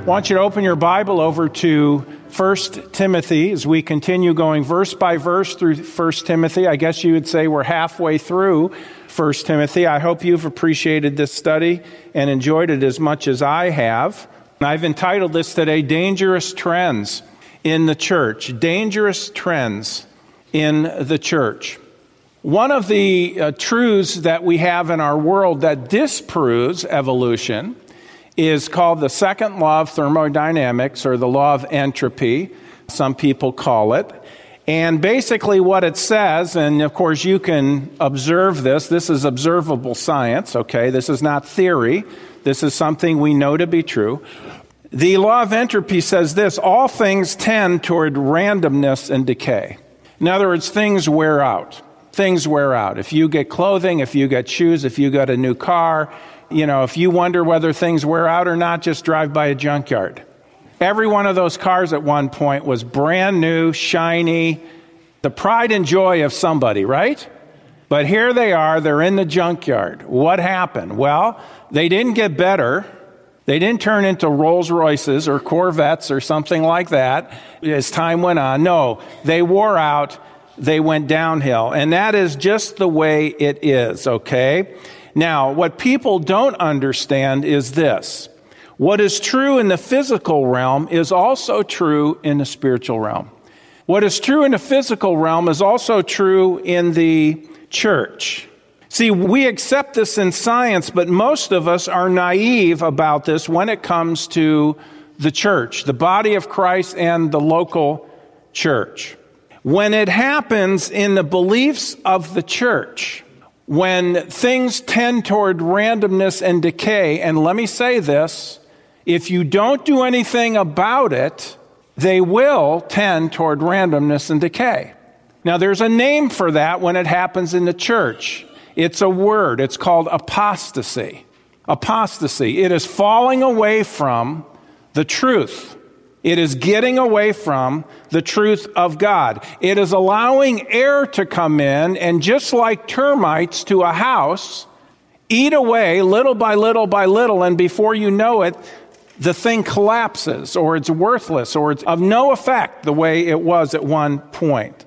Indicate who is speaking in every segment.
Speaker 1: I want you to open your Bible over to 1 Timothy as we continue going verse by verse through 1 Timothy. I guess you would say we're halfway through 1 Timothy. I hope you've appreciated this study and enjoyed it as much as I have. I've entitled this today Dangerous Trends in the Church. Dangerous Trends in the Church. One of the uh, truths that we have in our world that disproves evolution is called the second law of thermodynamics or the law of entropy, some people call it. And basically, what it says, and of course, you can observe this, this is observable science, okay? This is not theory, this is something we know to be true. The law of entropy says this all things tend toward randomness and decay. In other words, things wear out. Things wear out. If you get clothing, if you get shoes, if you get a new car, you know, if you wonder whether things wear out or not, just drive by a junkyard. Every one of those cars at one point was brand new, shiny, the pride and joy of somebody, right? But here they are, they're in the junkyard. What happened? Well, they didn't get better. They didn't turn into Rolls Royces or Corvettes or something like that as time went on. No, they wore out, they went downhill. And that is just the way it is, okay? Now, what people don't understand is this. What is true in the physical realm is also true in the spiritual realm. What is true in the physical realm is also true in the church. See, we accept this in science, but most of us are naive about this when it comes to the church, the body of Christ, and the local church. When it happens in the beliefs of the church, when things tend toward randomness and decay, and let me say this if you don't do anything about it, they will tend toward randomness and decay. Now, there's a name for that when it happens in the church. It's a word, it's called apostasy. Apostasy. It is falling away from the truth. It is getting away from the truth of God. It is allowing air to come in and just like termites to a house, eat away little by little by little, and before you know it, the thing collapses or it's worthless or it's of no effect the way it was at one point.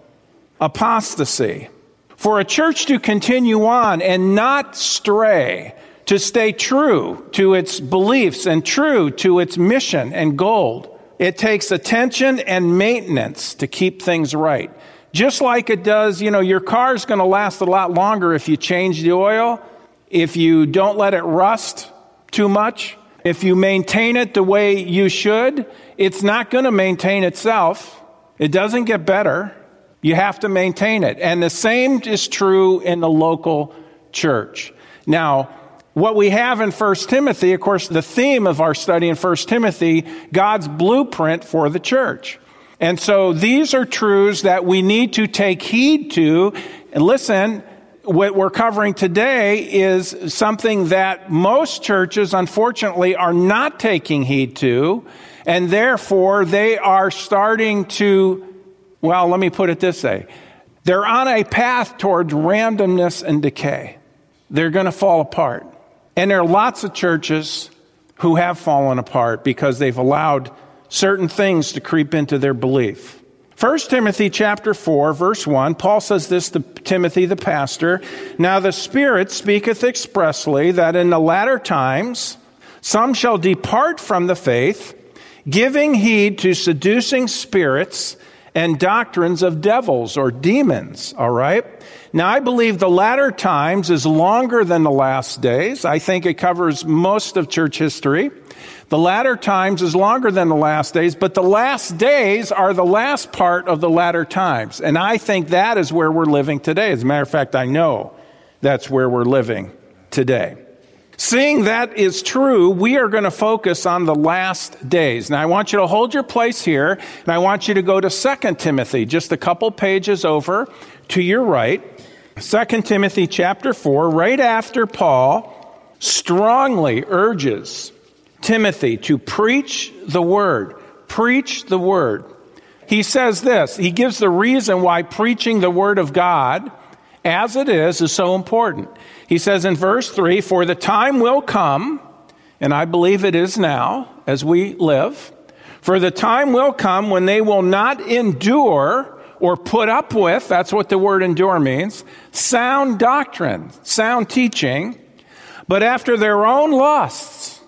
Speaker 1: Apostasy. For a church to continue on and not stray, to stay true to its beliefs and true to its mission and goal, it takes attention and maintenance to keep things right. Just like it does, you know, your car's going to last a lot longer if you change the oil, if you don't let it rust too much, if you maintain it the way you should, it's not going to maintain itself. It doesn't get better. You have to maintain it. And the same is true in the local church. Now, what we have in 1 Timothy, of course, the theme of our study in 1 Timothy, God's blueprint for the church. And so these are truths that we need to take heed to. And listen, what we're covering today is something that most churches, unfortunately, are not taking heed to. And therefore, they are starting to, well, let me put it this way. They're on a path towards randomness and decay. They're going to fall apart. And there are lots of churches who have fallen apart because they've allowed certain things to creep into their belief. 1 Timothy chapter 4 verse 1 Paul says this to Timothy the pastor now the spirit speaketh expressly that in the latter times some shall depart from the faith giving heed to seducing spirits and doctrines of devils or demons all right now, I believe the latter times is longer than the last days. I think it covers most of church history. The latter times is longer than the last days, but the last days are the last part of the latter times. And I think that is where we're living today. As a matter of fact, I know that's where we're living today. Seeing that is true, we are going to focus on the last days. Now, I want you to hold your place here, and I want you to go to 2 Timothy, just a couple pages over to your right. 2 Timothy chapter 4, right after Paul strongly urges Timothy to preach the word. Preach the word. He says this, he gives the reason why preaching the word of God as it is is so important. He says in verse 3 For the time will come, and I believe it is now as we live. For the time will come when they will not endure or put up with, that's what the word endure means, sound doctrine, sound teaching, but after their own lusts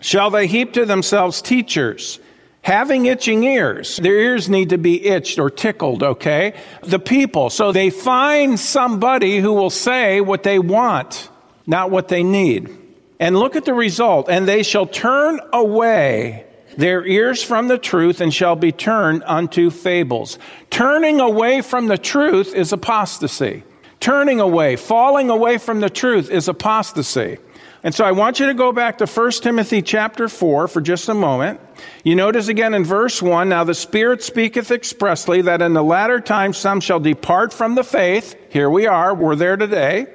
Speaker 1: shall they heap to themselves teachers having itching ears. Their ears need to be itched or tickled, okay? The people. So they find somebody who will say what they want, not what they need. And look at the result. And they shall turn away their ears from the truth and shall be turned unto fables. Turning away from the truth is apostasy. Turning away, falling away from the truth is apostasy. And so I want you to go back to 1 Timothy chapter 4 for just a moment. You notice again in verse 1 Now the Spirit speaketh expressly that in the latter times some shall depart from the faith. Here we are, we're there today.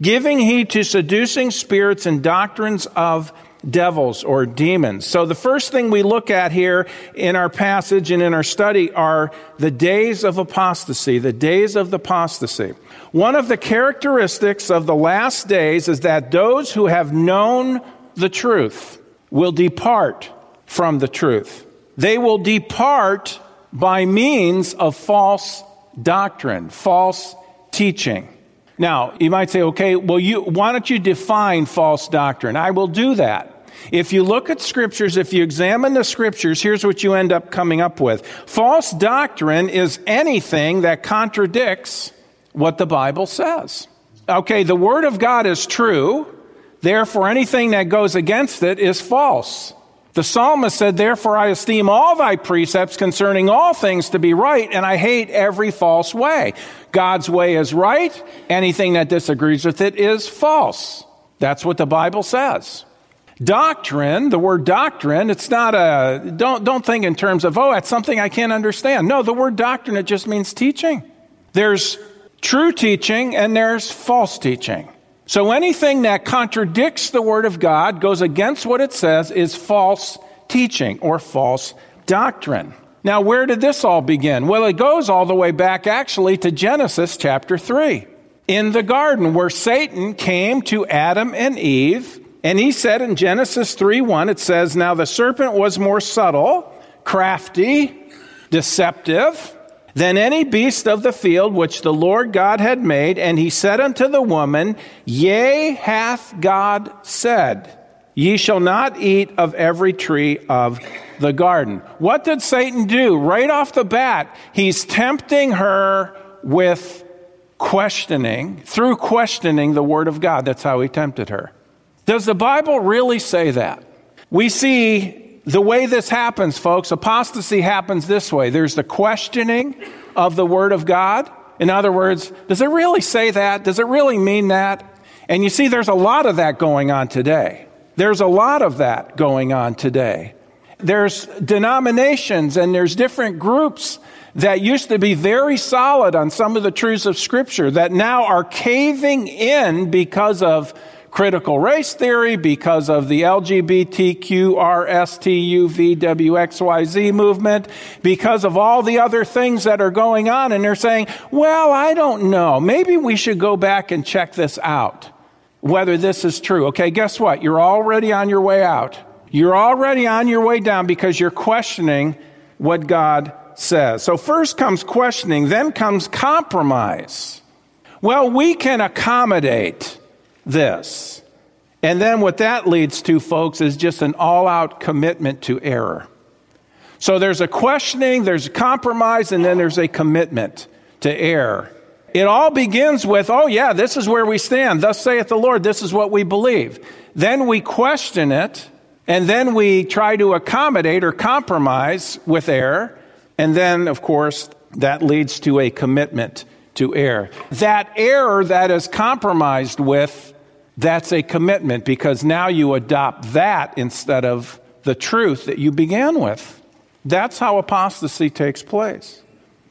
Speaker 1: Giving heed to seducing spirits and doctrines of devils or demons. So the first thing we look at here in our passage and in our study are the days of apostasy, the days of the apostasy. One of the characteristics of the last days is that those who have known the truth will depart from the truth. They will depart by means of false doctrine, false teaching. Now, you might say, okay, well, you, why don't you define false doctrine? I will do that. If you look at scriptures, if you examine the scriptures, here's what you end up coming up with. False doctrine is anything that contradicts what the Bible says. Okay, the Word of God is true, therefore anything that goes against it is false. The psalmist said, Therefore I esteem all thy precepts concerning all things to be right, and I hate every false way. God's way is right. Anything that disagrees with it is false. That's what the Bible says. Doctrine, the word doctrine, it's not a, don't, don't think in terms of, oh, that's something I can't understand. No, the word doctrine, it just means teaching. There's true teaching and there's false teaching. So anything that contradicts the Word of God, goes against what it says, is false teaching or false doctrine. Now, where did this all begin? Well, it goes all the way back actually to Genesis chapter 3. In the garden where Satan came to Adam and Eve, and he said in Genesis 3 1, it says, Now the serpent was more subtle, crafty, deceptive than any beast of the field which the Lord God had made. And he said unto the woman, Yea, hath God said, Ye shall not eat of every tree of the garden. What did Satan do? Right off the bat, he's tempting her with questioning, through questioning the Word of God. That's how he tempted her. Does the Bible really say that? We see the way this happens, folks, apostasy happens this way there's the questioning of the Word of God. In other words, does it really say that? Does it really mean that? And you see, there's a lot of that going on today. There's a lot of that going on today. There's denominations and there's different groups that used to be very solid on some of the truths of Scripture that now are caving in because of critical race theory, because of the LGBTQRSTUVWXYZ movement, because of all the other things that are going on. And they're saying, well, I don't know. Maybe we should go back and check this out, whether this is true. Okay, guess what? You're already on your way out. You're already on your way down because you're questioning what God says. So first comes questioning, then comes compromise. Well, we can accommodate this. And then what that leads to, folks, is just an all out commitment to error. So there's a questioning, there's a compromise, and then there's a commitment to error. It all begins with, oh, yeah, this is where we stand. Thus saith the Lord, this is what we believe. Then we question it, and then we try to accommodate or compromise with error. And then, of course, that leads to a commitment to error. That error that is compromised with that's a commitment because now you adopt that instead of the truth that you began with. That's how apostasy takes place.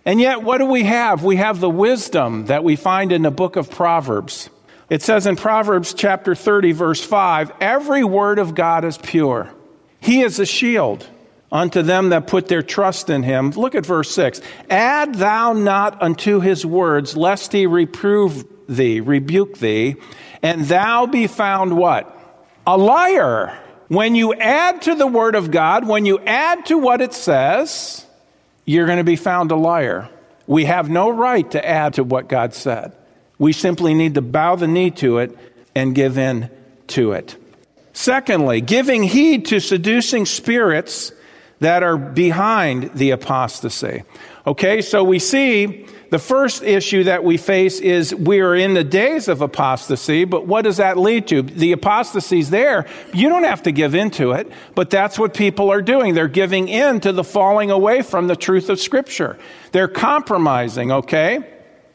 Speaker 1: And yet, what do we have? We have the wisdom that we find in the book of Proverbs. It says in Proverbs chapter 30, verse 5 every word of God is pure. He is a shield unto them that put their trust in him. Look at verse 6. Add thou not unto his words, lest he reprove thee, rebuke thee, and thou be found what? A liar. When you add to the Word of God, when you add to what it says, you're going to be found a liar. We have no right to add to what God said. We simply need to bow the knee to it and give in to it. Secondly, giving heed to seducing spirits that are behind the apostasy. Okay, so we see the first issue that we face is we are in the days of apostasy, but what does that lead to? The apostasy's there. You don't have to give into it, but that's what people are doing. They're giving in to the falling away from the truth of Scripture. They're compromising, okay?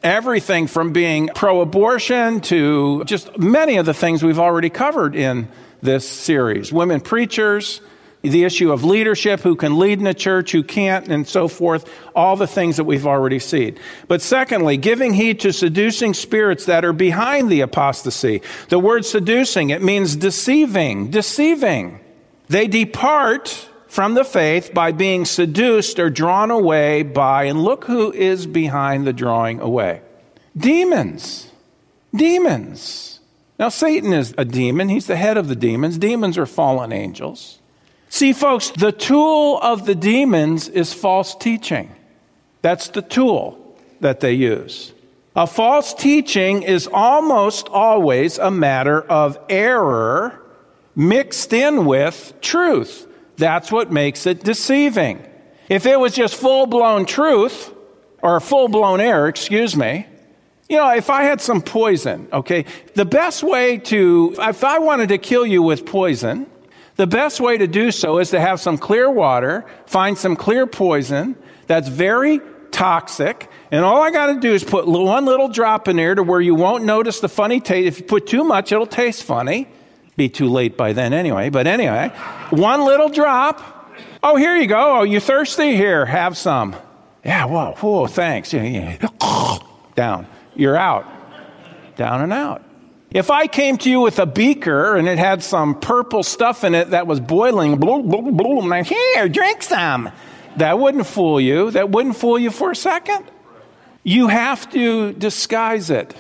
Speaker 1: Everything from being pro abortion to just many of the things we've already covered in this series. Women preachers, the issue of leadership, who can lead in a church, who can't, and so forth, all the things that we've already seen. But secondly, giving heed to seducing spirits that are behind the apostasy. The word seducing, it means deceiving, deceiving. They depart from the faith by being seduced or drawn away by, and look who is behind the drawing away demons. Demons. Now, Satan is a demon, he's the head of the demons. Demons are fallen angels. See, folks, the tool of the demons is false teaching. That's the tool that they use. A false teaching is almost always a matter of error mixed in with truth. That's what makes it deceiving. If it was just full blown truth, or full blown error, excuse me, you know, if I had some poison, okay, the best way to, if I wanted to kill you with poison, the best way to do so is to have some clear water, find some clear poison that's very toxic, and all I got to do is put one little drop in there to where you won't notice the funny taste. If you put too much, it'll taste funny. Be too late by then anyway, but anyway, one little drop. Oh, here you go. Oh, you thirsty? Here, have some. Yeah, whoa, whoa, thanks. Down. You're out. Down and out. If I came to you with a beaker and it had some purple stuff in it that was boiling, bloom, bloom, bloom, like, here, drink some. That wouldn't fool you. That wouldn't fool you for a second. You have to disguise it.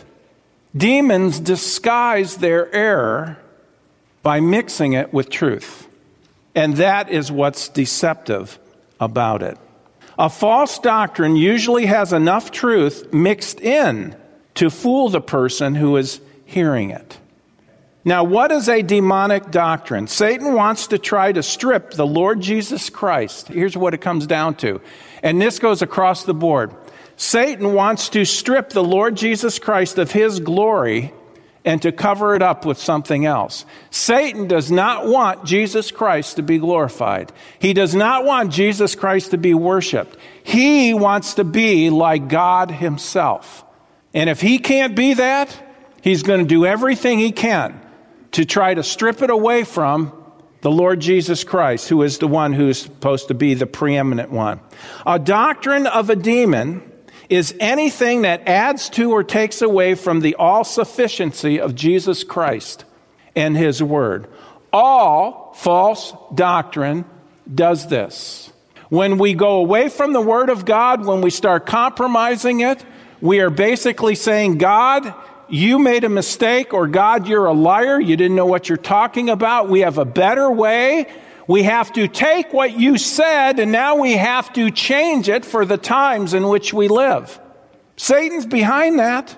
Speaker 1: Demons disguise their error by mixing it with truth. And that is what's deceptive about it. A false doctrine usually has enough truth mixed in to fool the person who is hearing it. Now, what is a demonic doctrine? Satan wants to try to strip the Lord Jesus Christ. Here's what it comes down to. And this goes across the board. Satan wants to strip the Lord Jesus Christ of his glory and to cover it up with something else. Satan does not want Jesus Christ to be glorified. He does not want Jesus Christ to be worshiped. He wants to be like God himself. And if he can't be that, He's going to do everything he can to try to strip it away from the Lord Jesus Christ, who is the one who is supposed to be the preeminent one. A doctrine of a demon is anything that adds to or takes away from the all sufficiency of Jesus Christ and his word. All false doctrine does this. When we go away from the word of God, when we start compromising it, we are basically saying, God, you made a mistake, or God, you're a liar, you didn't know what you're talking about. We have a better way. We have to take what you said and now we have to change it for the times in which we live. Satan's behind that.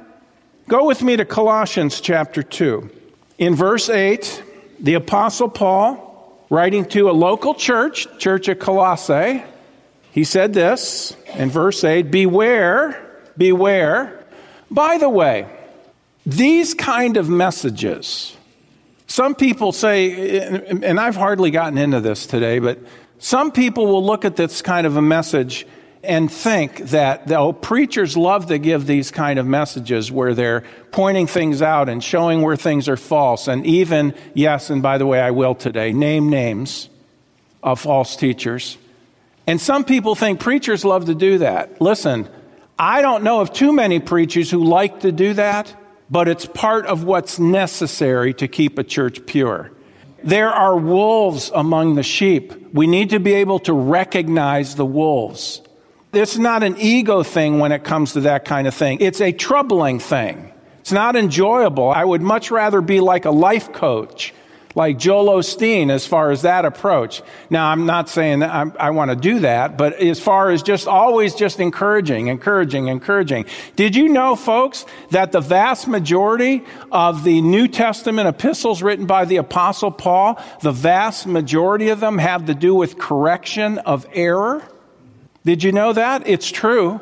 Speaker 1: Go with me to Colossians chapter 2. In verse 8, the Apostle Paul, writing to a local church, Church of Colossae, he said this in verse 8 Beware, beware. By the way, these kind of messages, some people say, and I've hardly gotten into this today, but some people will look at this kind of a message and think that oh, preachers love to give these kind of messages where they're pointing things out and showing where things are false. And even, yes, and by the way, I will today, name names of false teachers. And some people think preachers love to do that. Listen, I don't know of too many preachers who like to do that but it's part of what's necessary to keep a church pure. There are wolves among the sheep. We need to be able to recognize the wolves. It's not an ego thing when it comes to that kind of thing. It's a troubling thing. It's not enjoyable. I would much rather be like a life coach like Joel Osteen as far as that approach. Now, I'm not saying that I, I want to do that, but as far as just always just encouraging, encouraging, encouraging. Did you know, folks, that the vast majority of the New Testament epistles written by the Apostle Paul, the vast majority of them have to do with correction of error? Did you know that? It's true.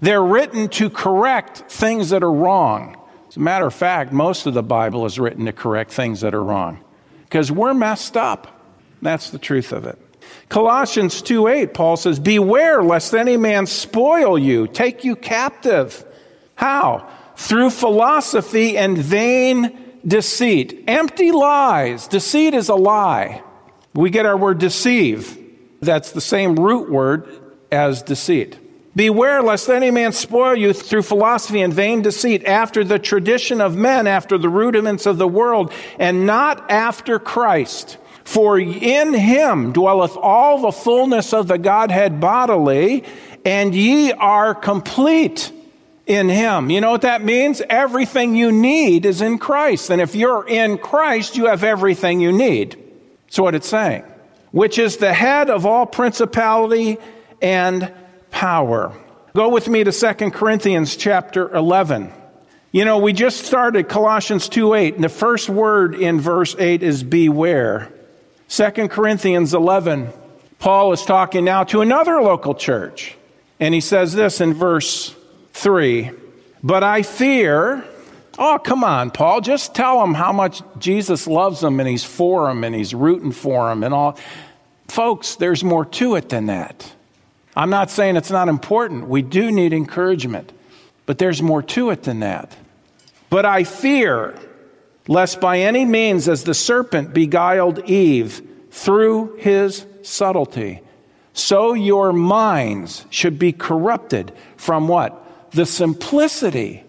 Speaker 1: They're written to correct things that are wrong. As a matter of fact, most of the Bible is written to correct things that are wrong because we're messed up. That's the truth of it. Colossians 2 8, Paul says, Beware lest any man spoil you, take you captive. How? Through philosophy and vain deceit. Empty lies. Deceit is a lie. We get our word deceive. That's the same root word as deceit. Beware lest any man spoil you through philosophy and vain deceit, after the tradition of men, after the rudiments of the world, and not after Christ. For in him dwelleth all the fullness of the Godhead bodily, and ye are complete in him. You know what that means? Everything you need is in Christ. And if you're in Christ, you have everything you need. That's what it's saying. Which is the head of all principality and power. Go with me to 2 Corinthians chapter 11. You know, we just started Colossians 2 8, and the first word in verse 8 is beware. 2 Corinthians 11, Paul is talking now to another local church, and he says this in verse 3 But I fear, oh, come on, Paul, just tell them how much Jesus loves them and he's for them and he's rooting for them and all. Folks, there's more to it than that. I'm not saying it's not important. We do need encouragement, but there's more to it than that. But I fear lest by any means, as the serpent beguiled Eve through his subtlety, so your minds should be corrupted from what? The simplicity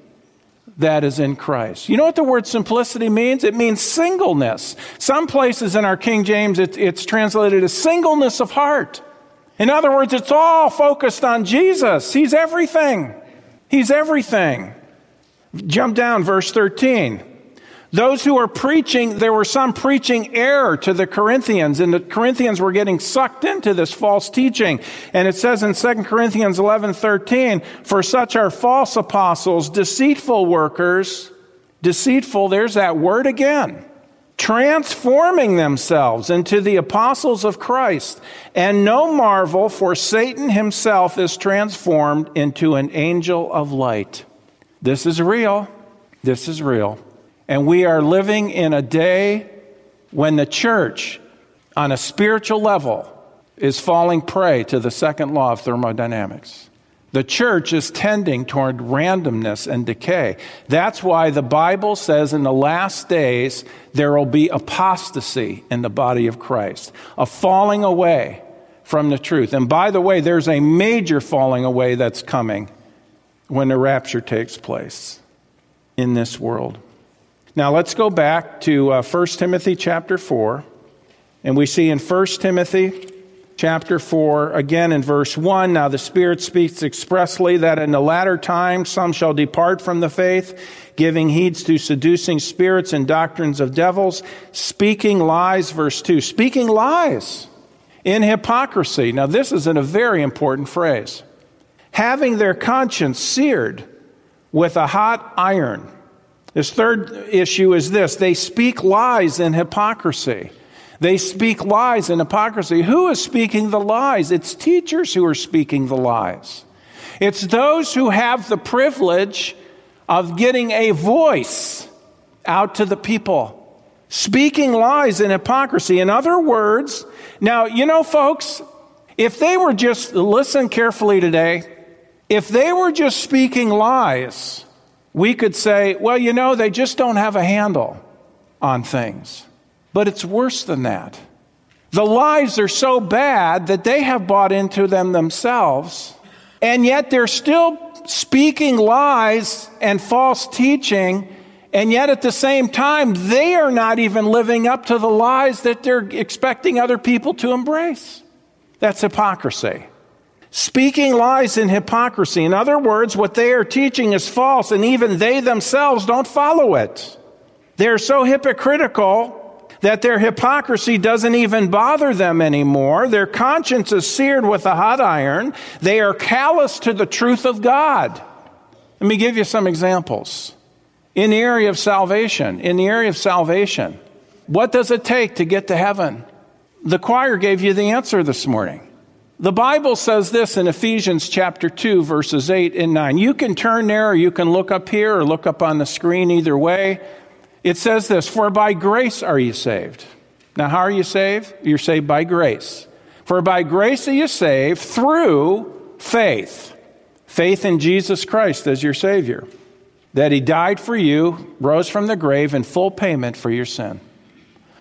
Speaker 1: that is in Christ. You know what the word simplicity means? It means singleness. Some places in our King James, it, it's translated as singleness of heart. In other words, it's all focused on Jesus. He's everything. He's everything. Jump down, verse 13. Those who are preaching, there were some preaching error to the Corinthians, and the Corinthians were getting sucked into this false teaching. And it says in 2 Corinthians 11 13, for such are false apostles, deceitful workers, deceitful, there's that word again transforming themselves into the apostles of Christ. And no marvel, for Satan himself is transformed into an angel of light. This is real. This is real. And we are living in a day when the church, on a spiritual level, is falling prey to the second law of thermodynamics. The church is tending toward randomness and decay. That's why the Bible says in the last days there will be apostasy in the body of Christ, a falling away from the truth. And by the way, there's a major falling away that's coming when the rapture takes place in this world. Now let's go back to uh, 1 Timothy chapter 4, and we see in 1 Timothy chapter 4, again in verse 1. Now the Spirit speaks expressly that in the latter times some shall depart from the faith, giving heeds to seducing spirits and doctrines of devils, speaking lies, verse 2. Speaking lies in hypocrisy. Now this is in a very important phrase. Having their conscience seared with a hot iron. This third issue is this they speak lies in hypocrisy. They speak lies and hypocrisy. Who is speaking the lies? It's teachers who are speaking the lies. It's those who have the privilege of getting a voice out to the people. Speaking lies and hypocrisy. In other words, now, you know, folks, if they were just, listen carefully today, if they were just speaking lies, we could say, well, you know, they just don't have a handle on things. But it's worse than that. The lies are so bad that they have bought into them themselves, and yet they're still speaking lies and false teaching, and yet at the same time, they are not even living up to the lies that they're expecting other people to embrace. That's hypocrisy. Speaking lies in hypocrisy. In other words, what they are teaching is false, and even they themselves don't follow it. They're so hypocritical that their hypocrisy doesn't even bother them anymore. Their conscience is seared with a hot iron. They are callous to the truth of God. Let me give you some examples. In the area of salvation, in the area of salvation, what does it take to get to heaven? The choir gave you the answer this morning. The Bible says this in Ephesians chapter 2, verses 8 and 9. You can turn there or you can look up here or look up on the screen, either way. It says this For by grace are you saved. Now, how are you saved? You're saved by grace. For by grace are you saved through faith. Faith in Jesus Christ as your Savior. That He died for you, rose from the grave in full payment for your sin.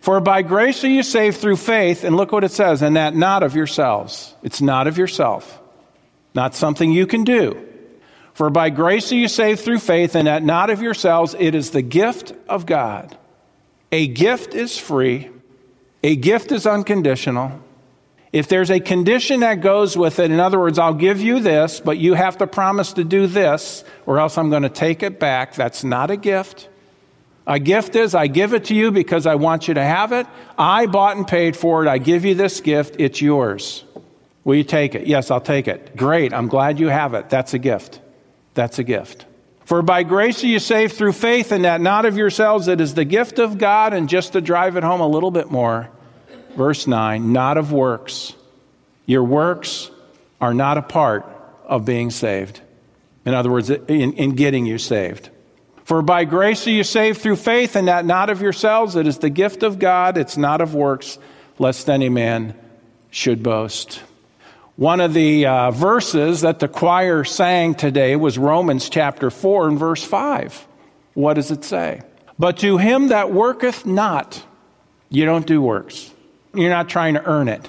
Speaker 1: For by grace are you saved through faith, and look what it says, and that not of yourselves. It's not of yourself, not something you can do. For by grace are you saved through faith, and that not of yourselves. It is the gift of God. A gift is free, a gift is unconditional. If there's a condition that goes with it, in other words, I'll give you this, but you have to promise to do this, or else I'm going to take it back, that's not a gift. A gift is I give it to you because I want you to have it. I bought and paid for it. I give you this gift. It's yours. Will you take it? Yes, I'll take it. Great. I'm glad you have it. That's a gift. That's a gift. For by grace are you saved through faith, and that not of yourselves. It is the gift of God. And just to drive it home a little bit more, verse 9, not of works. Your works are not a part of being saved. In other words, in, in getting you saved. For by grace are you saved through faith, and that not of yourselves. It is the gift of God. It's not of works, lest any man should boast. One of the uh, verses that the choir sang today was Romans chapter 4 and verse 5. What does it say? But to him that worketh not, you don't do works. You're not trying to earn it.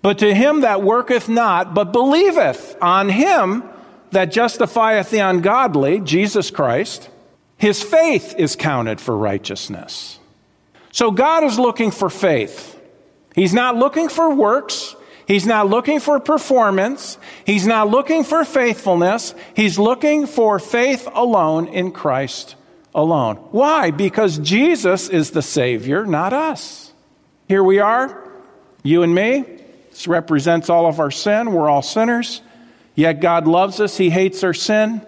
Speaker 1: But to him that worketh not, but believeth on him that justifieth the ungodly, Jesus Christ, his faith is counted for righteousness. So God is looking for faith. He's not looking for works. He's not looking for performance. He's not looking for faithfulness. He's looking for faith alone in Christ alone. Why? Because Jesus is the Savior, not us. Here we are, you and me. This represents all of our sin. We're all sinners. Yet God loves us. He hates our sin.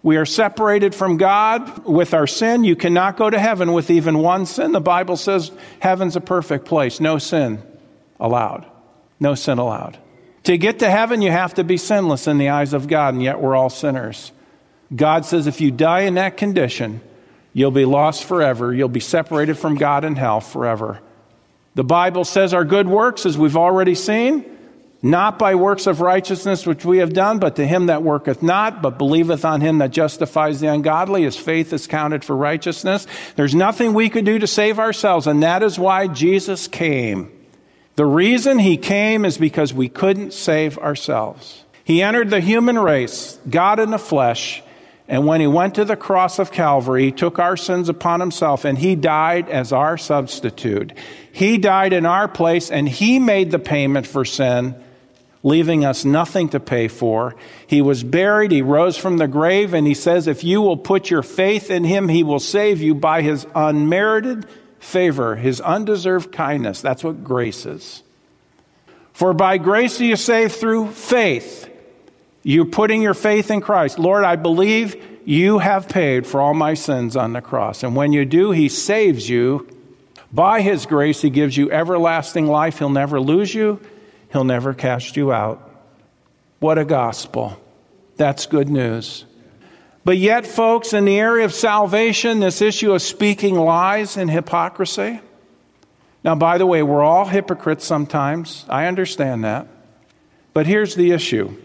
Speaker 1: We are separated from God with our sin. You cannot go to heaven with even one sin. The Bible says heaven's a perfect place. No sin allowed. No sin allowed. To get to heaven, you have to be sinless in the eyes of God, and yet we're all sinners. God says if you die in that condition, you'll be lost forever. You'll be separated from God in hell forever. The Bible says our good works, as we've already seen, not by works of righteousness which we have done, but to him that worketh not, but believeth on him that justifies the ungodly. His faith is counted for righteousness. There's nothing we could do to save ourselves, and that is why Jesus came. The reason he came is because we couldn't save ourselves. He entered the human race, God in the flesh, and when he went to the cross of Calvary, he took our sins upon himself and he died as our substitute. He died in our place and he made the payment for sin leaving us nothing to pay for. He was buried, he rose from the grave, and he says, If you will put your faith in him, he will save you by his unmerited favor, his undeserved kindness. That's what grace is. For by grace are you saved through faith. You're putting your faith in Christ. Lord, I believe you have paid for all my sins on the cross. And when you do, he saves you. By his grace, he gives you everlasting life. He'll never lose you. He'll never cast you out. What a gospel. That's good news. But yet, folks, in the area of salvation, this issue of speaking lies and hypocrisy. Now, by the way, we're all hypocrites sometimes. I understand that. But here's the issue.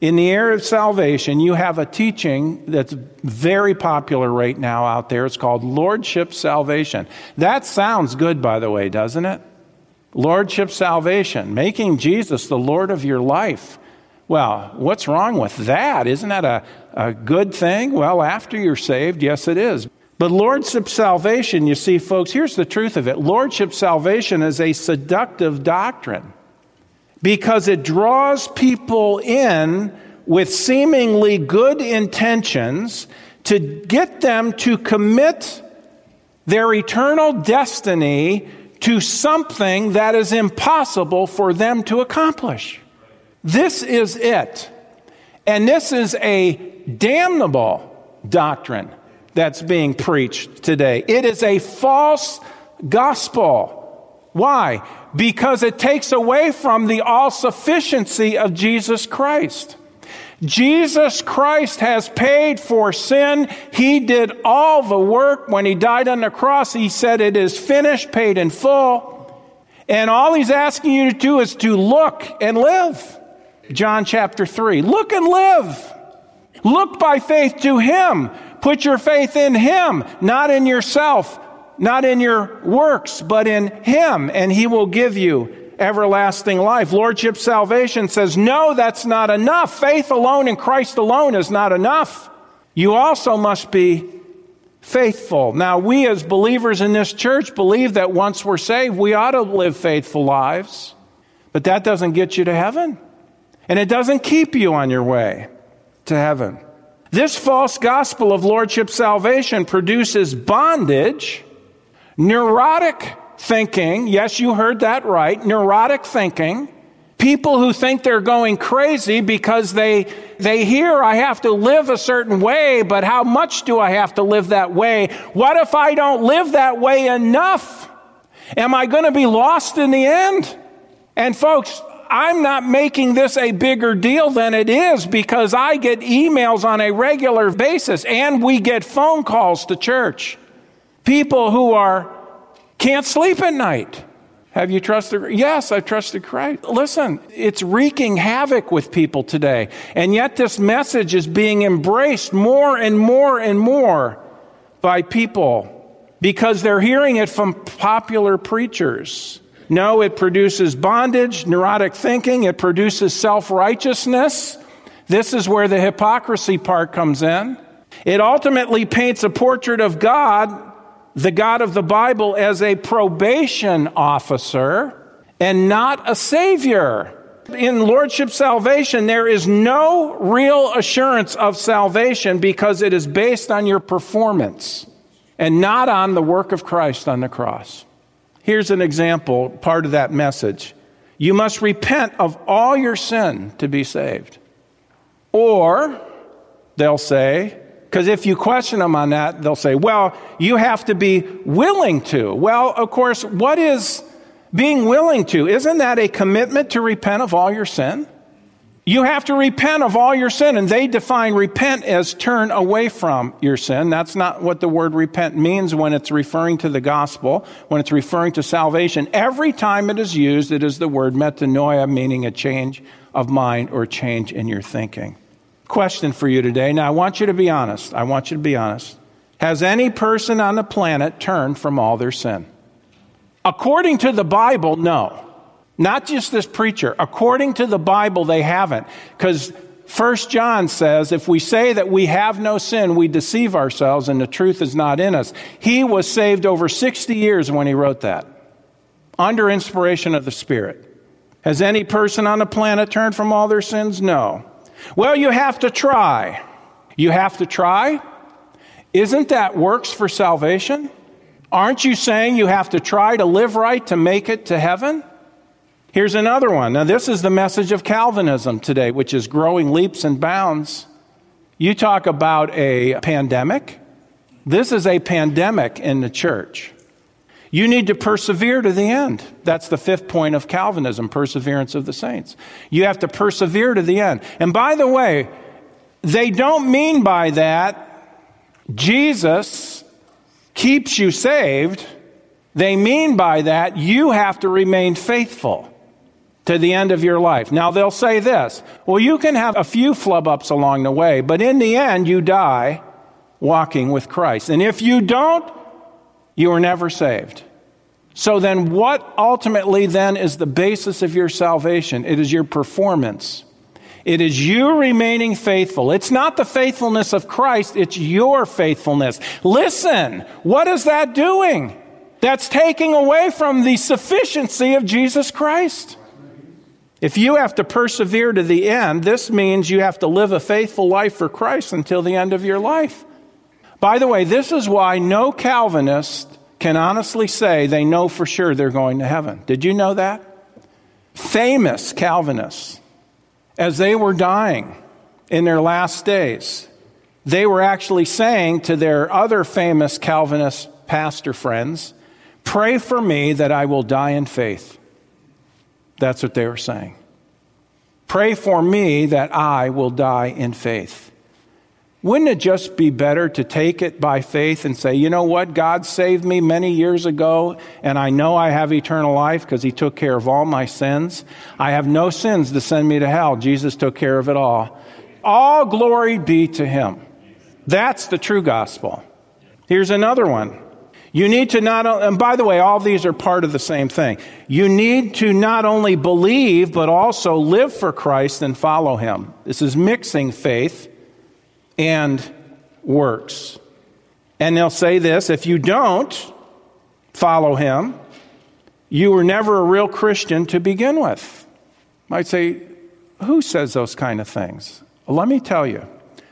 Speaker 1: In the area of salvation, you have a teaching that's very popular right now out there. It's called Lordship Salvation. That sounds good, by the way, doesn't it? Lordship salvation, making Jesus the Lord of your life. Well, what's wrong with that? Isn't that a, a good thing? Well, after you're saved, yes, it is. But Lordship salvation, you see, folks, here's the truth of it Lordship salvation is a seductive doctrine because it draws people in with seemingly good intentions to get them to commit their eternal destiny to something that is impossible for them to accomplish. This is it. And this is a damnable doctrine that's being preached today. It is a false gospel. Why? Because it takes away from the all sufficiency of Jesus Christ. Jesus Christ has paid for sin. He did all the work. When he died on the cross, he said, It is finished, paid in full. And all he's asking you to do is to look and live. John chapter 3. Look and live. Look by faith to him. Put your faith in him, not in yourself, not in your works, but in him, and he will give you everlasting life. Lordship salvation says, no, that's not enough. Faith alone in Christ alone is not enough. You also must be faithful. Now, we as believers in this church believe that once we're saved, we ought to live faithful lives. But that doesn't get you to heaven. And it doesn't keep you on your way to heaven. This false gospel of Lordship salvation produces bondage, neurotic thinking. Yes, you heard that right. Neurotic thinking. People who think they're going crazy because they, they hear I have to live a certain way, but how much do I have to live that way? What if I don't live that way enough? Am I going to be lost in the end? And folks, I'm not making this a bigger deal than it is because I get emails on a regular basis and we get phone calls to church. People who are can't sleep at night. Have you trusted? Yes, I've trusted Christ. Listen, it's wreaking havoc with people today. And yet this message is being embraced more and more and more by people because they're hearing it from popular preachers. No, it produces bondage, neurotic thinking, it produces self righteousness. This is where the hypocrisy part comes in. It ultimately paints a portrait of God the God of the Bible as a probation officer and not a savior. In Lordship salvation, there is no real assurance of salvation because it is based on your performance and not on the work of Christ on the cross. Here's an example, part of that message. You must repent of all your sin to be saved. Or, they'll say, because if you question them on that, they'll say, well, you have to be willing to. Well, of course, what is being willing to? Isn't that a commitment to repent of all your sin? You have to repent of all your sin, and they define repent as turn away from your sin. That's not what the word repent means when it's referring to the gospel, when it's referring to salvation. Every time it is used, it is the word metanoia, meaning a change of mind or change in your thinking question for you today. Now, I want you to be honest. I want you to be honest. Has any person on the planet turned from all their sin? According to the Bible, no. Not just this preacher. According to the Bible, they haven't. Because First John says, if we say that we have no sin, we deceive ourselves and the truth is not in us. He was saved over 60 years when he wrote that, under inspiration of the Spirit. Has any person on the planet turned from all their sins? No. Well, you have to try. You have to try? Isn't that works for salvation? Aren't you saying you have to try to live right to make it to heaven? Here's another one. Now, this is the message of Calvinism today, which is growing leaps and bounds. You talk about a pandemic. This is a pandemic in the church. You need to persevere to the end. That's the fifth point of Calvinism, perseverance of the saints. You have to persevere to the end. And by the way, they don't mean by that Jesus keeps you saved. They mean by that you have to remain faithful to the end of your life. Now they'll say this, well, you can have a few flub ups along the way, but in the end, you die walking with Christ. And if you don't, you are never saved. So then, what ultimately then is the basis of your salvation? It is your performance. It is you remaining faithful. It's not the faithfulness of Christ, it's your faithfulness. Listen, what is that doing? That's taking away from the sufficiency of Jesus Christ. If you have to persevere to the end, this means you have to live a faithful life for Christ until the end of your life. By the way, this is why no Calvinist can honestly say they know for sure they're going to heaven. Did you know that? Famous Calvinists, as they were dying in their last days, they were actually saying to their other famous Calvinist pastor friends, Pray for me that I will die in faith. That's what they were saying. Pray for me that I will die in faith. Wouldn't it just be better to take it by faith and say, you know what? God saved me many years ago, and I know I have eternal life because He took care of all my sins. I have no sins to send me to hell. Jesus took care of it all. All glory be to Him. That's the true gospel. Here's another one. You need to not, and by the way, all these are part of the same thing. You need to not only believe, but also live for Christ and follow Him. This is mixing faith and works. And they'll say this if you don't follow him, you were never a real Christian to begin with. Might say, who says those kind of things? Well, let me tell you,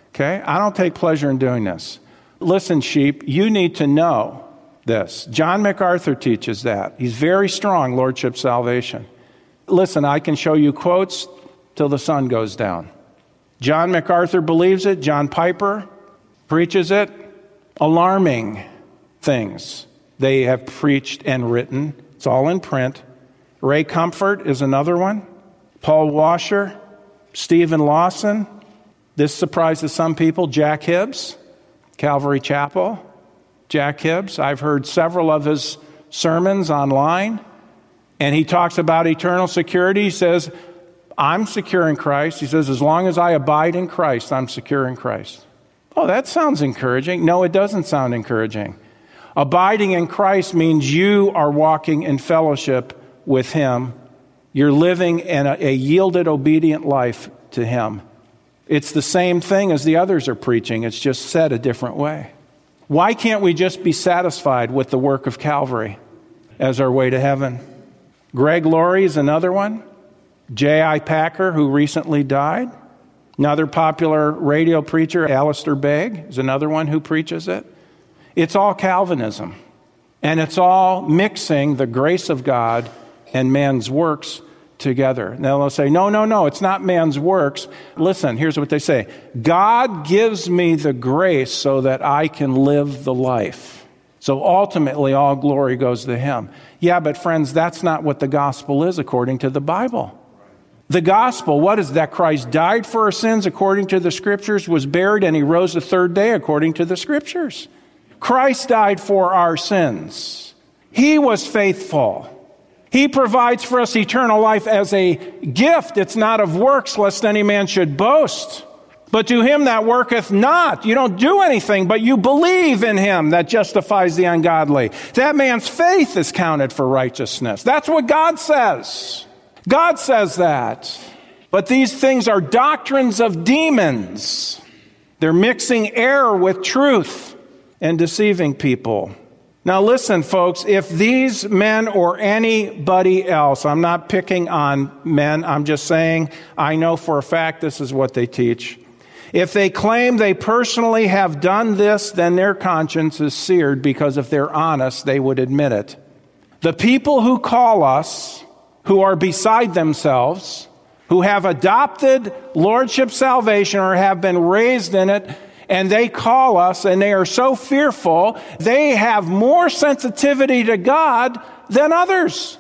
Speaker 1: okay? I don't take pleasure in doing this. Listen, sheep, you need to know this. John MacArthur teaches that. He's very strong, Lordship salvation. Listen, I can show you quotes till the sun goes down. John MacArthur believes it, John Piper preaches it. Alarming things they have preached and written. It's all in print. Ray Comfort is another one. Paul Washer, Steven Lawson. This surprises some people. Jack Hibbs, Calvary Chapel. Jack Hibbs. I've heard several of his sermons online, and he talks about eternal security. He says, I'm secure in Christ. He says, as long as I abide in Christ, I'm secure in Christ. Oh, that sounds encouraging. No, it doesn't sound encouraging. Abiding in Christ means you are walking in fellowship with Him. You're living in a, a yielded, obedient life to Him. It's the same thing as the others are preaching, it's just said a different way. Why can't we just be satisfied with the work of Calvary as our way to heaven? Greg Laurie is another one. J.I. Packer, who recently died. Another popular radio preacher, Alistair Begg, is another one who preaches it. It's all Calvinism. And it's all mixing the grace of God and man's works together. Now they'll say, no, no, no, it's not man's works. Listen, here's what they say God gives me the grace so that I can live the life. So ultimately, all glory goes to Him. Yeah, but friends, that's not what the gospel is according to the Bible. The gospel, what is that? Christ died for our sins according to the scriptures, was buried, and he rose the third day according to the scriptures. Christ died for our sins. He was faithful. He provides for us eternal life as a gift. It's not of works, lest any man should boast. But to him that worketh not, you don't do anything, but you believe in him that justifies the ungodly. That man's faith is counted for righteousness. That's what God says. God says that. But these things are doctrines of demons. They're mixing error with truth and deceiving people. Now, listen, folks, if these men or anybody else, I'm not picking on men, I'm just saying I know for a fact this is what they teach. If they claim they personally have done this, then their conscience is seared because if they're honest, they would admit it. The people who call us who are beside themselves, who have adopted lordship salvation or have been raised in it, and they call us and they are so fearful, they have more sensitivity to God than others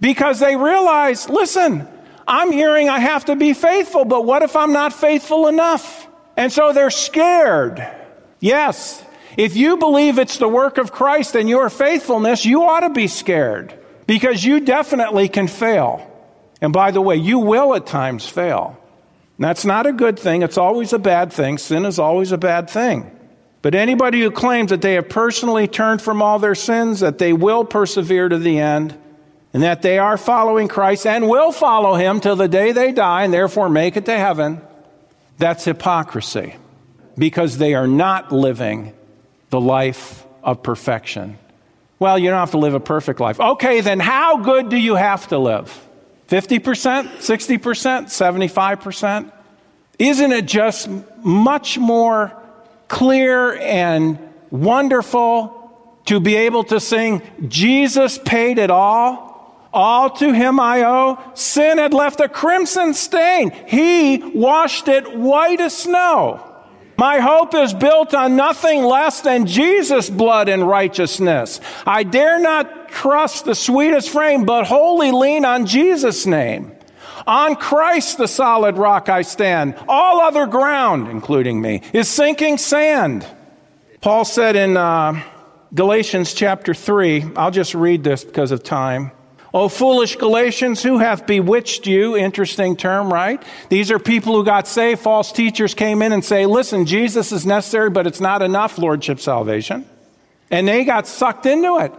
Speaker 1: because they realize, listen, I'm hearing I have to be faithful, but what if I'm not faithful enough? And so they're scared. Yes, if you believe it's the work of Christ and your faithfulness, you ought to be scared. Because you definitely can fail. And by the way, you will at times fail. That's not a good thing. It's always a bad thing. Sin is always a bad thing. But anybody who claims that they have personally turned from all their sins, that they will persevere to the end, and that they are following Christ and will follow him till the day they die and therefore make it to heaven, that's hypocrisy because they are not living the life of perfection well, you don't have to live a perfect life. Okay, then how good do you have to live? 50%, 60%, 75%? Isn't it just much more clear and wonderful to be able to sing, Jesus paid it all. All to him I owe. Sin had left a crimson stain. He washed it white as snow. My hope is built on nothing less than Jesus' blood and righteousness. I dare not trust the sweetest frame, but wholly lean on Jesus' name. On Christ, the solid rock I stand. All other ground, including me, is sinking sand. Paul said in uh, Galatians chapter 3, I'll just read this because of time. O foolish Galatians, who have bewitched you? Interesting term, right? These are people who got saved. False teachers came in and say, listen, Jesus is necessary, but it's not enough lordship salvation. And they got sucked into it.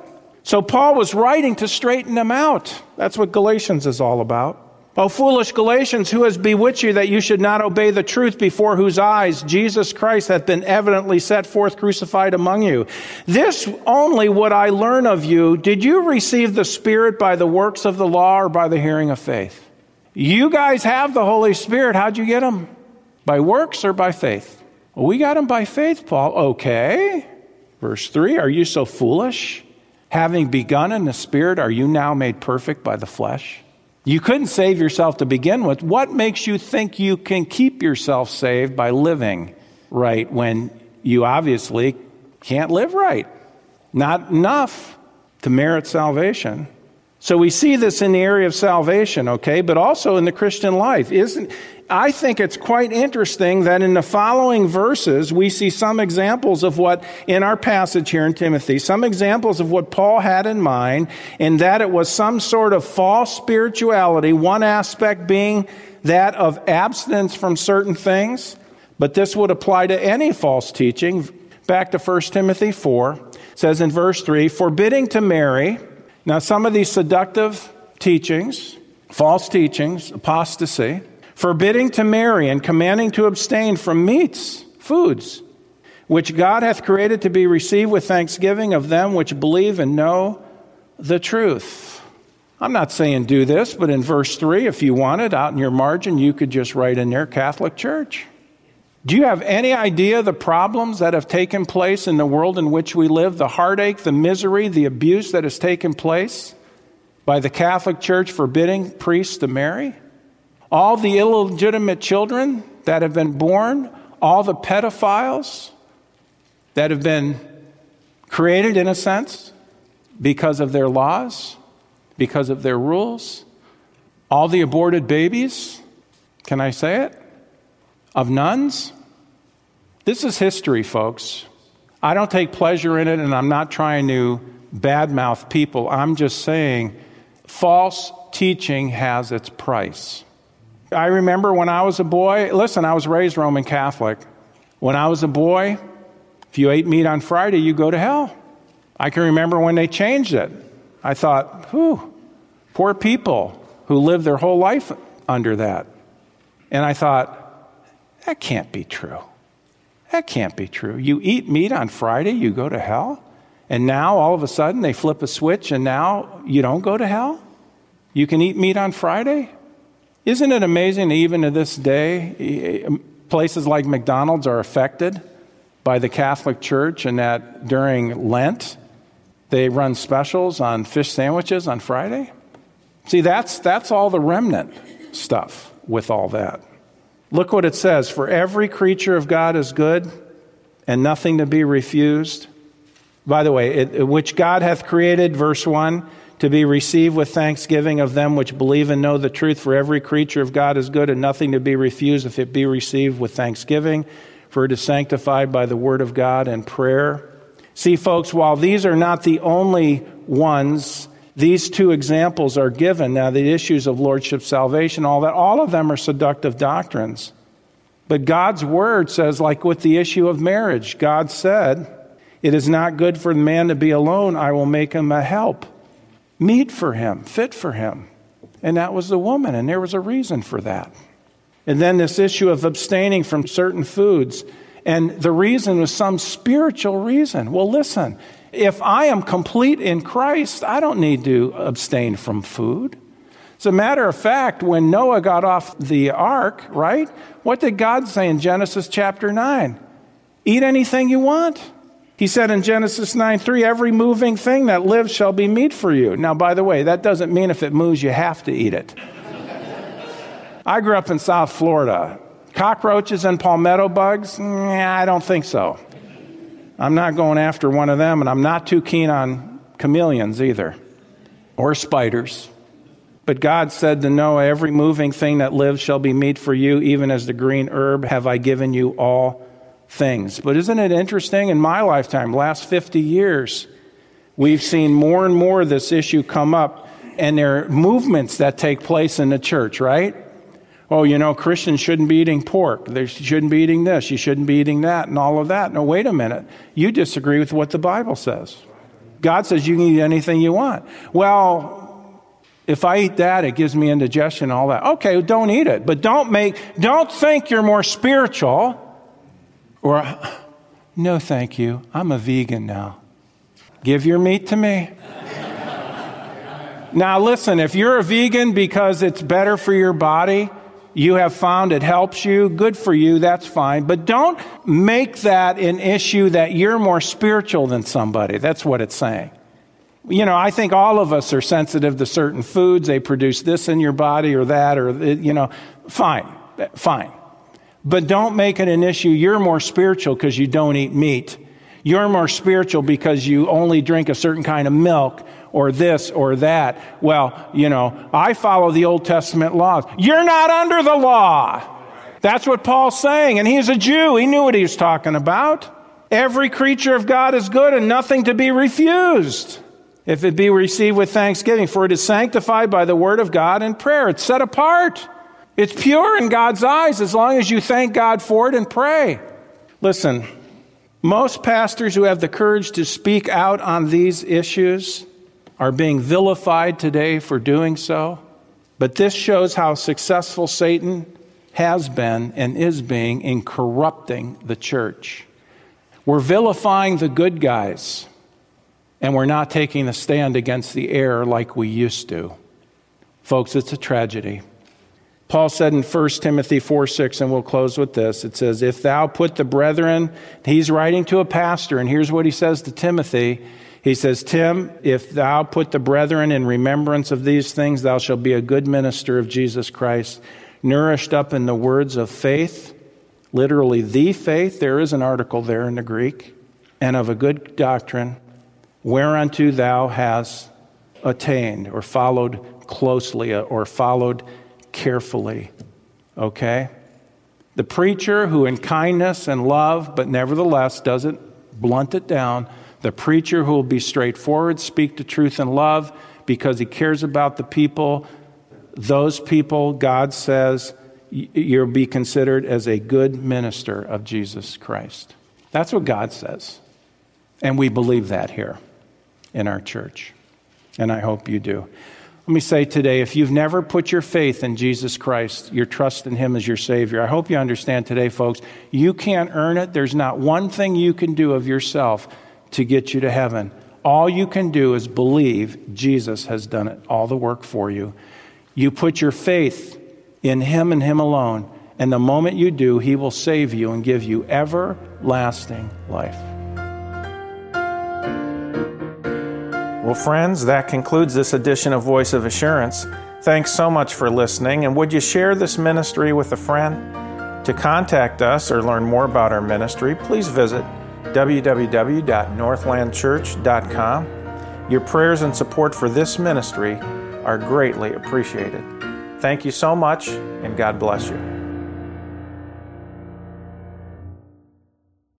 Speaker 1: So Paul was writing to straighten them out. That's what Galatians is all about. O foolish Galatians, who has bewitched you that you should not obey the truth before whose eyes Jesus Christ hath been evidently set forth crucified among you? This only would I learn of you. Did you receive the Spirit by the works of the law or by the hearing of faith? You guys have the Holy Spirit. How'd you get him? By works or by faith? Well, we got him by faith, Paul. Okay. Verse 3 Are you so foolish? Having begun in the Spirit, are you now made perfect by the flesh? You couldn't save yourself to begin with. What makes you think you can keep yourself saved by living right when you obviously can't live right? Not enough to merit salvation. So we see this in the area of salvation, okay, but also in the Christian life. Isn't I think it's quite interesting that in the following verses, we see some examples of what, in our passage here in Timothy, some examples of what Paul had in mind, in that it was some sort of false spirituality, one aspect being that of abstinence from certain things, but this would apply to any false teaching. Back to 1 Timothy 4, says in verse 3, forbidding to marry. Now, some of these seductive teachings, false teachings, apostasy, forbidding to marry and commanding to abstain from meats, foods, which God hath created to be received with thanksgiving of them which believe and know the truth. I'm not saying do this, but in verse 3, if you wanted, out in your margin, you could just write in there Catholic Church. Do you have any idea the problems that have taken place in the world in which we live, the heartache, the misery, the abuse that has taken place by the Catholic Church forbidding priests to marry? all the illegitimate children that have been born, all the pedophiles that have been created, in a sense, because of their laws, because of their rules, all the aborted babies, can I say it? Of nuns. This is history, folks. I don't take pleasure in it, and I'm not trying to badmouth people. I'm just saying false teaching has its price. I remember when I was a boy, listen, I was raised Roman Catholic. When I was a boy, if you ate meat on Friday, you go to hell. I can remember when they changed it. I thought, whew, poor people who live their whole life under that. And I thought, that can't be true. That can't be true. You eat meat on Friday, you go to hell? And now all of a sudden they flip a switch and now you don't go to hell? You can eat meat on Friday? Isn't it amazing, even to this day, places like McDonald's are affected by the Catholic Church, and that during Lent, they run specials on fish sandwiches on Friday? See, that's, that's all the remnant stuff with all that. Look what it says For every creature of God is good, and nothing to be refused. By the way, it, which God hath created, verse 1 to be received with thanksgiving of them which believe and know the truth. For every creature of God is good, and nothing to be refused if it be received with thanksgiving, for it is sanctified by the word of God and prayer. See, folks, while these are not the only ones, these two examples are given. Now, the issues of lordship, salvation, all that, all of them are seductive doctrines. But God's word says, like with the issue of marriage, God said, It is not good for the man to be alone, I will make him a help meet for him, fit for him. And that was the woman, and there was a reason for that. And then this issue of abstaining from certain foods. And the reason was some spiritual reason. Well, listen, if I am complete in Christ, I don't need to abstain from food. As a matter of fact, when Noah got off the ark, right, what did God say in Genesis chapter 9? Eat anything you want. He said in Genesis 9 3, every moving thing that lives shall be meat for you. Now, by the way, that doesn't mean if it moves, you have to eat it. I grew up in South Florida. Cockroaches and palmetto bugs? Yeah, I don't think so. I'm not going after one of them, and I'm not too keen on chameleons either, or spiders. But God said to Noah, Every moving thing that lives shall be meat for you, even as the green herb have I given you all things. But isn't it interesting? In my lifetime, last 50 years, we've seen more and more this issue come up, and there are movements that take place in the church, right? Oh, you know, Christians shouldn't be eating pork. They shouldn't be eating this. You shouldn't be eating that, and all of that. No, wait a minute. You disagree with what the Bible says. God says you can eat anything you want. Well, if I eat that, it gives me indigestion and all that. Okay, don't eat it. But don't make, don't think you're more spiritual or, no, thank you. I'm a vegan now. Give your meat to me. now, listen, if you're a vegan because it's better for your body, you have found it helps you, good for you, that's fine. But don't make that an issue that you're more spiritual than somebody. That's what it's saying. You know, I think all of us are sensitive to certain foods. They produce this in your body or that, or, you know, fine, fine. But don't make it an issue. You're more spiritual because you don't eat meat. You're more spiritual because you only drink a certain kind of milk or this or that. Well, you know, I follow the Old Testament laws. You're not under the law. That's what Paul's saying. And he's a Jew. He knew what he was talking about. Every creature of God is good and nothing to be refused. If it be received with thanksgiving, for it is sanctified by the word of God and prayer. It's set apart. It's pure in God's eyes as long as you thank God for it and pray. Listen, most pastors who have the courage to speak out on these issues are being vilified today for doing so. But this shows how successful Satan has been and is being in corrupting the church. We're vilifying the good guys, and we're not taking a stand against the error like we used to. Folks, it's a tragedy. Paul said in 1 Timothy 4 6, and we'll close with this it says, If thou put the brethren, he's writing to a pastor, and here's what he says to Timothy. He says, Tim, if thou put the brethren in remembrance of these things, thou shalt be a good minister of Jesus Christ, nourished up in the words of faith, literally the faith, there is an article there in the Greek, and of a good doctrine, whereunto thou hast attained, or followed closely, or followed carefully. Okay? The preacher who, in kindness and love, but nevertheless doesn't blunt it down, the preacher who will be straightforward, speak the truth in love because he cares about the people, those people, God says, you'll be considered as a good minister of Jesus Christ. That's what God says. And we believe that here in our church. And I hope you do. Let me say today if you've never put your faith in Jesus Christ, your trust in Him as your Savior, I hope you understand today, folks, you can't earn it. There's not one thing you can do of yourself to get you to heaven. All you can do is believe Jesus has done it, all the work for you. You put your faith in Him and Him alone, and the moment you do, He will save you and give you everlasting life. Well, friends, that concludes this edition of Voice of Assurance. Thanks so much for listening, and would you share this ministry with a friend? To contact us or learn more about our ministry, please visit www.northlandchurch.com. Your prayers and support for this ministry are greatly appreciated. Thank you so much, and God bless you.